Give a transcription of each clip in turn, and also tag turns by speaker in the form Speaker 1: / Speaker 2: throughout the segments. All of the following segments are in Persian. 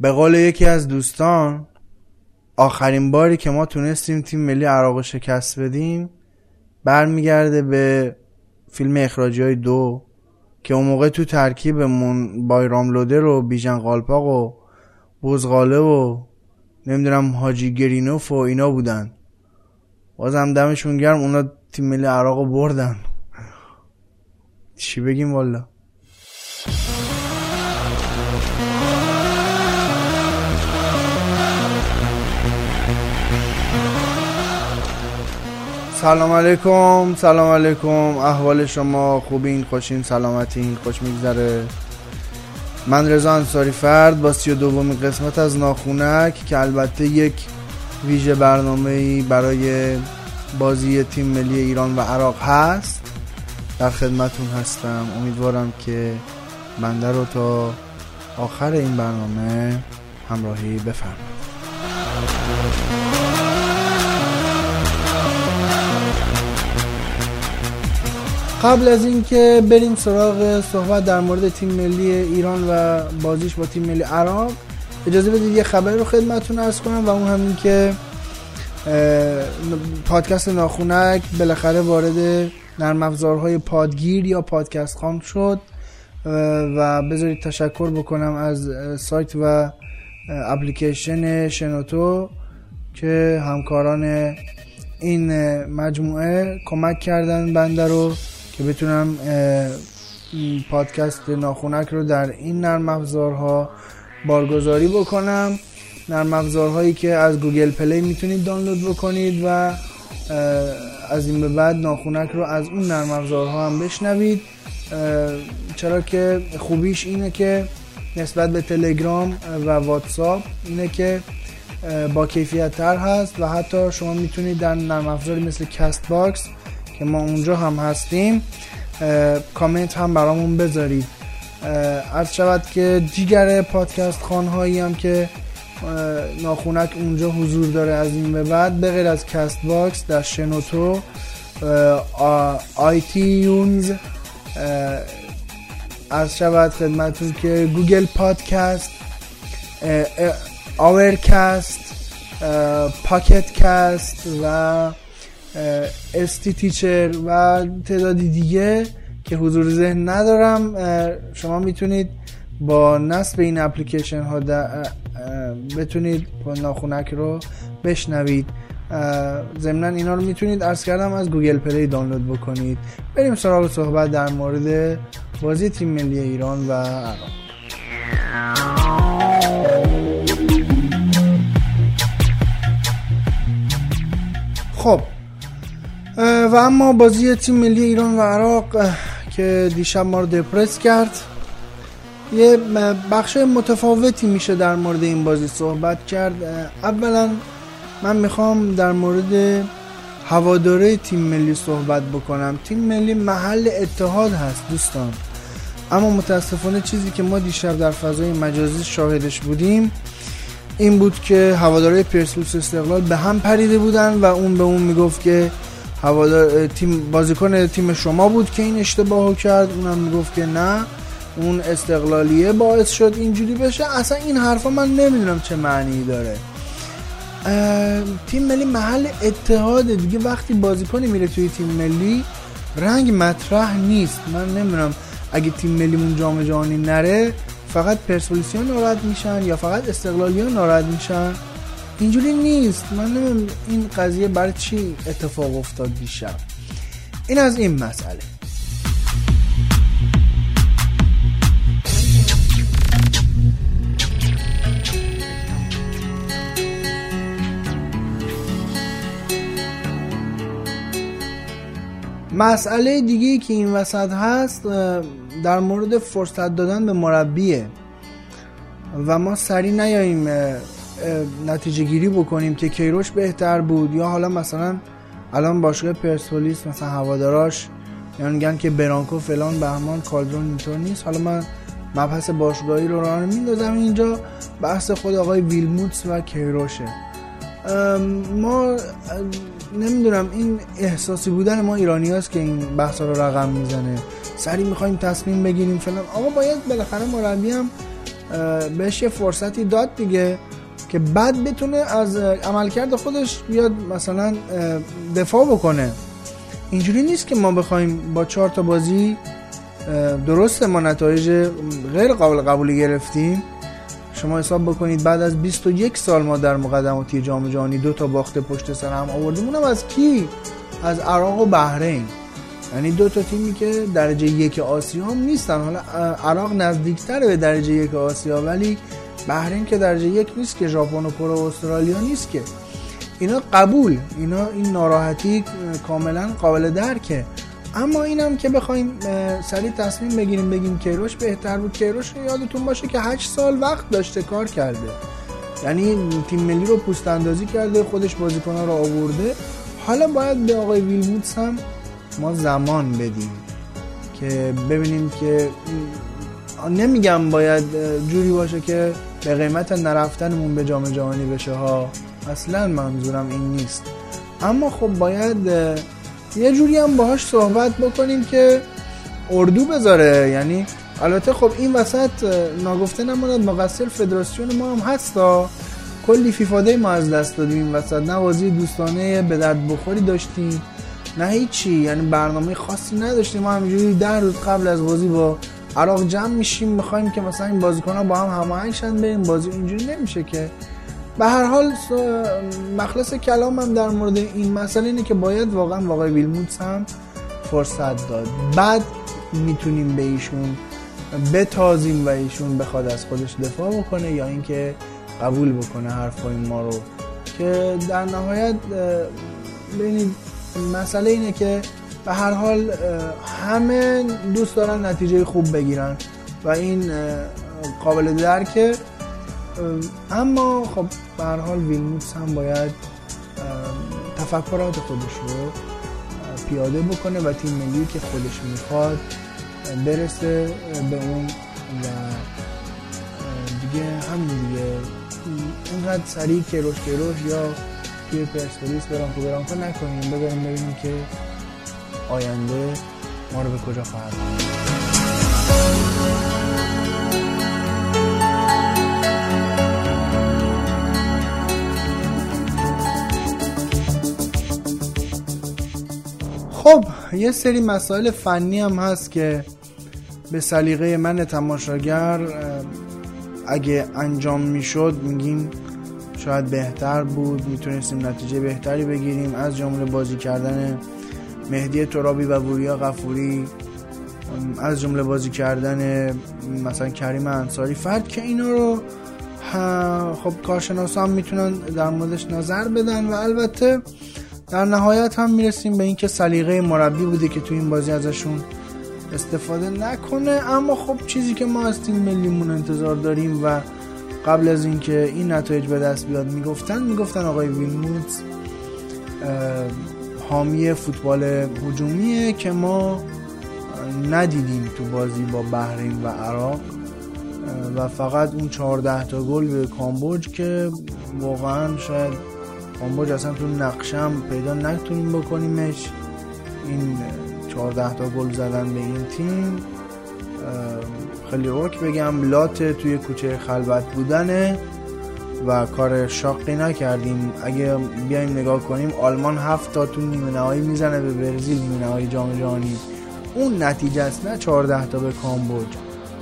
Speaker 1: به قول یکی از دوستان آخرین باری که ما تونستیم تیم ملی عراق شکست بدیم برمیگرده به فیلم اخراجی های دو که اون موقع تو ترکیبمون بایرام لودر و بیژن قالپاق و بزغاله و نمی‌دونم حاجی گرینوف و اینا بودن. بازم دمشون گرم اونا تیم ملی عراق بردن. چی بگیم والا؟ سلام علیکم سلام علیکم. احوال شما خوبین خوشین سلامتین خوش میگذره. من رضا انصاری فرد با سی و دومی قسمت از ناخونک که البته یک ویژه برنامه برای بازی تیم ملی ایران و عراق هست. در خدمتون هستم. امیدوارم که بنده رو تا آخر این برنامه همراهی بفرمایید. قبل از اینکه بریم سراغ صحبت در مورد تیم ملی ایران و بازیش با تیم ملی عراق اجازه بدید یه خبری رو خدمتتون ارز کنم و اون همین که پادکست ناخونک بالاخره وارد نرم افزارهای پادگیر یا پادکست خان شد و بذارید تشکر بکنم از سایت و اپلیکیشن شنوتو که همکاران این مجموعه کمک کردن بنده رو که بتونم پادکست ناخونک رو در این نرم افزارها بارگذاری بکنم. نرم افزارهایی که از Google Play می‌تونید دانلود بکنید و از این به بعد ناخونک رو از اون نرم افزارها هم بشنوید. چرا که خوبیش اینه که نسبت به تلگرام و واتساپ اینه که با کیفیت تر هست و حتی شما می‌تونید در نرم افزاری مثل Castbox که ما اونجا هم هستیم کامنت هم برامون بذارید. عرض شود که دیگر پادکست خوان‌هایی هم که ناخونک اونجا حضور داره از این به بعد به غیر از Castbox در شنوتو iTunes عرض شود خدمتون که Google Podcast Overcast Pocket Casts و Stitcher و تعدادی دیگه که حضور ذهن ندارم. شما می‌تونید با نصب این اپلیکیشن ها بتونید ناخونک رو بشنوید. ضمنا اینا رو می‌تونید عرض کردم از Google Play دانلود بکنید. بریم سراغ صحبت در مورد بازی تیم ملی ایران و عراق. خب و اما بازی تیم ملی ایران و عراق که دیشب ما رو دپرس کرد. یه بخش متفاوتی میشه در مورد این بازی صحبت کرد. اولا من می‌خوام در مورد هواداره تیم ملی صحبت بکنم. تیم ملی محل اتحاد هست دوستان. اما متاسفانه چیزی که ما دیشب در فضای مجازی شاهدش بودیم این بود که هواداره پرسپولیس استقلال به هم پریده بودن و اون به اون می‌گفت که هوادار تیم بازیکن تیم شما بود که این اشتباهو کرد. اونم می‌گفت که نه اون استقلالیه باعث شد اینجوری بشه. اصلا این حرفا من نمی‌دونم چه معنی داره. تیم ملی محل اتحاد دیگه وقتی بازیکنی میره توی تیم ملی رنگ مطرح نیست. من نمی‌دونم اگه تیم ملیمون جام جهانی نره فقط پرسپولیسیون ناراحت میشن یا فقط استقلالیان ناراحت میشن؟ اینجوری نیست. من نمی‌دونم این قضیه برای چی اتفاق افتاد دیشب. این از این مسئله. مسئله دیگه که این وسط هست در مورد فرصت دادن به مربیه. و ما سری نیاییم نتیجه گیری بکنیم که کیروش بهتر بود یا حالا مثلا الان باشگاه پرسپولیس مثلا هواداراش یا میگن که برانکو فلان بهمان کالدرون اینطور نیست. حالا من مبحث باشگاهی رو راه میندازم. اینجا بحث خود آقای ویلموتس و کیروشه. ما نمی‌دونم این احساسی بودن ما ایرانی هست که این بحث رو رقم می‌زنه. سری می‌خوایم تصمیم بگیریم فلان. آقا باید بالاخره مربی هم بهش یه فرصتی داد دیگه که بعد بتونه از عملکرد خودش بیاد مثلا دفاع بکنه. اینجوری نیست که ما بخوایم با چهار تا بازی درسته ما نتایج غیر قابل قبولی گرفتیم. شما حساب بکنید بعد از 21 سال ما در مقدماتی جام جهانی دو تا باخت پشت سر هم آوردیم اونم از کی؟ از عراق و بحرین. یعنی دو تا تیمی که درجه یک آسیا هم نیستن. حالا عراق نزدیکتره به درجه یک آسیا ولی بحرین که درجه یک نیست که ژاپن و کره و استرالیا نیست که. اینا قبول اینا این ناراحتی کاملا قابل درکه اما اینم که بخوایم سریع تصمیم بگیریم بگیم کیروش بهتر بود. کیروش یادتون باشه که 8 سال وقت داشته کار کرده. یعنی تیم ملی رو پوست اندازی کرده خودش بازیکن‌ها رو آورده. حالا باید به آقای ویلموتس هم ما زمان بدیم که ببینیم که نمیگم باید جوری باشه که به قیمت نرفتنمون به جام جهانی بشه ها. اصلا منظورم این نیست. اما خب باید یه جوری هم باهاش صحبت بکنیم که اردو بذاره. یعنی البته خب این وسط ناگفته نماند مقصر فدراسیون ما هم هستا کلی فیفاده ما از دست دادیم این وسط. نه بازی دوستانه به درد بخوری داشتیم. نه هیچی یعنی برنامه خاصی نداشتیم. ما همینجوری ده روز قبل از بازی با عراق جمع میشیم می‌خوایم که مثلا این بازیکن ها با هم هماهنگ شن بریم. بازی اینجوری نمیشه که. به هر حال مخلص کلامم در مورد این مسئله اینه که باید واقعا واقعا ویلموتس هم فرصت داد. بعد می‌تونیم به ایشون بتازیم و ایشون بخواد از خودش دفاع بکنه یا اینکه قبول بکنه حرفای ما رو. که در نهایت ببینید مسئله اینه که به هر حال همه دوست دارن نتیجه خوب بگیرن و این قابل درکه. اما خب به هر حال ویلموتس هم باید تفکرات خودش رو پیاده بکنه و تیم ملی که خودش می‌خواد برسه به اون و دیگه همین دیگه. اینقدر سریع کروش کروش یا توی پرسپولیس برام تو برام نکنیم بگم ببینیم که آینده ما رو به کجا خواهد خب یه سری مسائل فنی هم هست که به سلیقه من تماشاگر اگه انجام می‌شد میگیم شاید بهتر بود. می‌تونستیم نتیجه بهتری بگیریم. از جمله بازی کردن مهدی ترابی و وریا غفوری. از جمله بازی کردن مثلا کریم انصاری. فرد که اینا رو خب کارشناسا هم می‌تونن در موردش نظر بدن و البته در نهایت هم می‌رسیم به اینکه سلیقه مربی بوده که تو این بازی ازشون استفاده نکنه. اما خب چیزی که ما از تیم ملیمون انتظار داریم و قبل از اینکه این نتایج به دست بیاد می‌گفتن می‌گفتن آقای ویلموتس حامی فوتبال هجومیه که ما ندیدیم تو بازی با بحرین و عراق و فقط اون 14 تا گل به کامبوج که واقعا شاید کامبوج اصلا تو نقشم پیدا نتونیم بکنیمش. این 14 تا گل زدن به این تیم. خیلی روک بگم لات توی کوچه خلوت بودنه و کار شاقی نکردیم. اگه بیایم نگاه کنیم آلمان هفت تا تو نیمه نهایی می‌زنه به برزیل نیمه نهایی جام جهانی. اون نتیجه است نه 14 تا به کامبوج.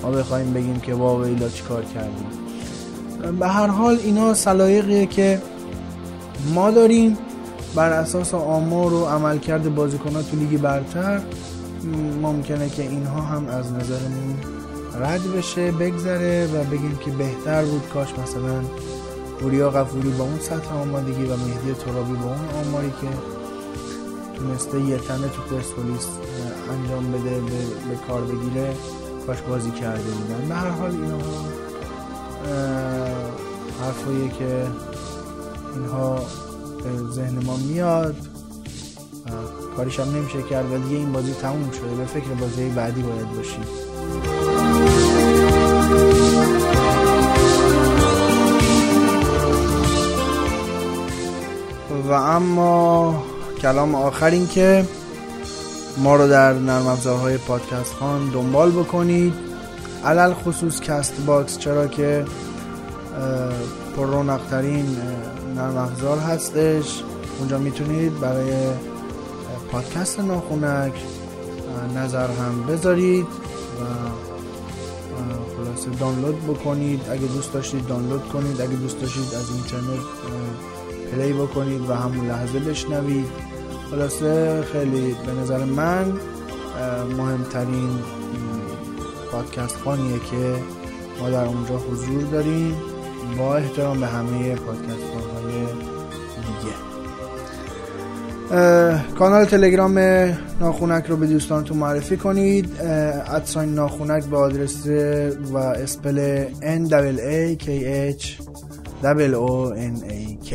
Speaker 1: ما بخوایم بگیم که وا ویلا کار کردیم. به هر حال اینا سلایقیه که ما داریم. بر اساس آمار و عملکرد بازیکن‌ها تو لیگ برتر ممکنه که اینها هم از نظرمون رد بشه بگذره و بگیم که بهتر بود. کاش مثلا پوریا غفوری با اون سطح آمادگی و مهدی ترابی با اون آماری که تونسته یه تنه تو پرسپولیس انجام بده به, به کار بگیره کاش بازی کرده بودن. به هر حال اینا حرفایی که اینها به ذهن ما میاد. کاریش هم نمیشه کرد و دیگه این بازی تموم شده. به فکر بازی بعدی باید باشیم و اما کلام آخر این که ما رو در نرم افزارهای پادکست خوان دنبال بکنید. علی‌الخصوص Castbox چرا که پر رونقترین نرم افزار هستش. اونجا می‌تونید برای پادکست ناخونک نظر هم بذارید و خلاصه دانلود بکنید. اگه دوست داشتید دانلود کنید اگه دوست داشتید از اینترنت پلی بکنید و همون لحظه بشنوید. خلاصه خیلی به نظر من مهمترین پادکست خانیه که ما در اونجا حضور داریم. با احترام به همه پادکست های کانال تلگرام ناخونک رو به دوستانتون معرفی کنید. ادساین ناخونک به آدرس و اسپل N A K H O N A K.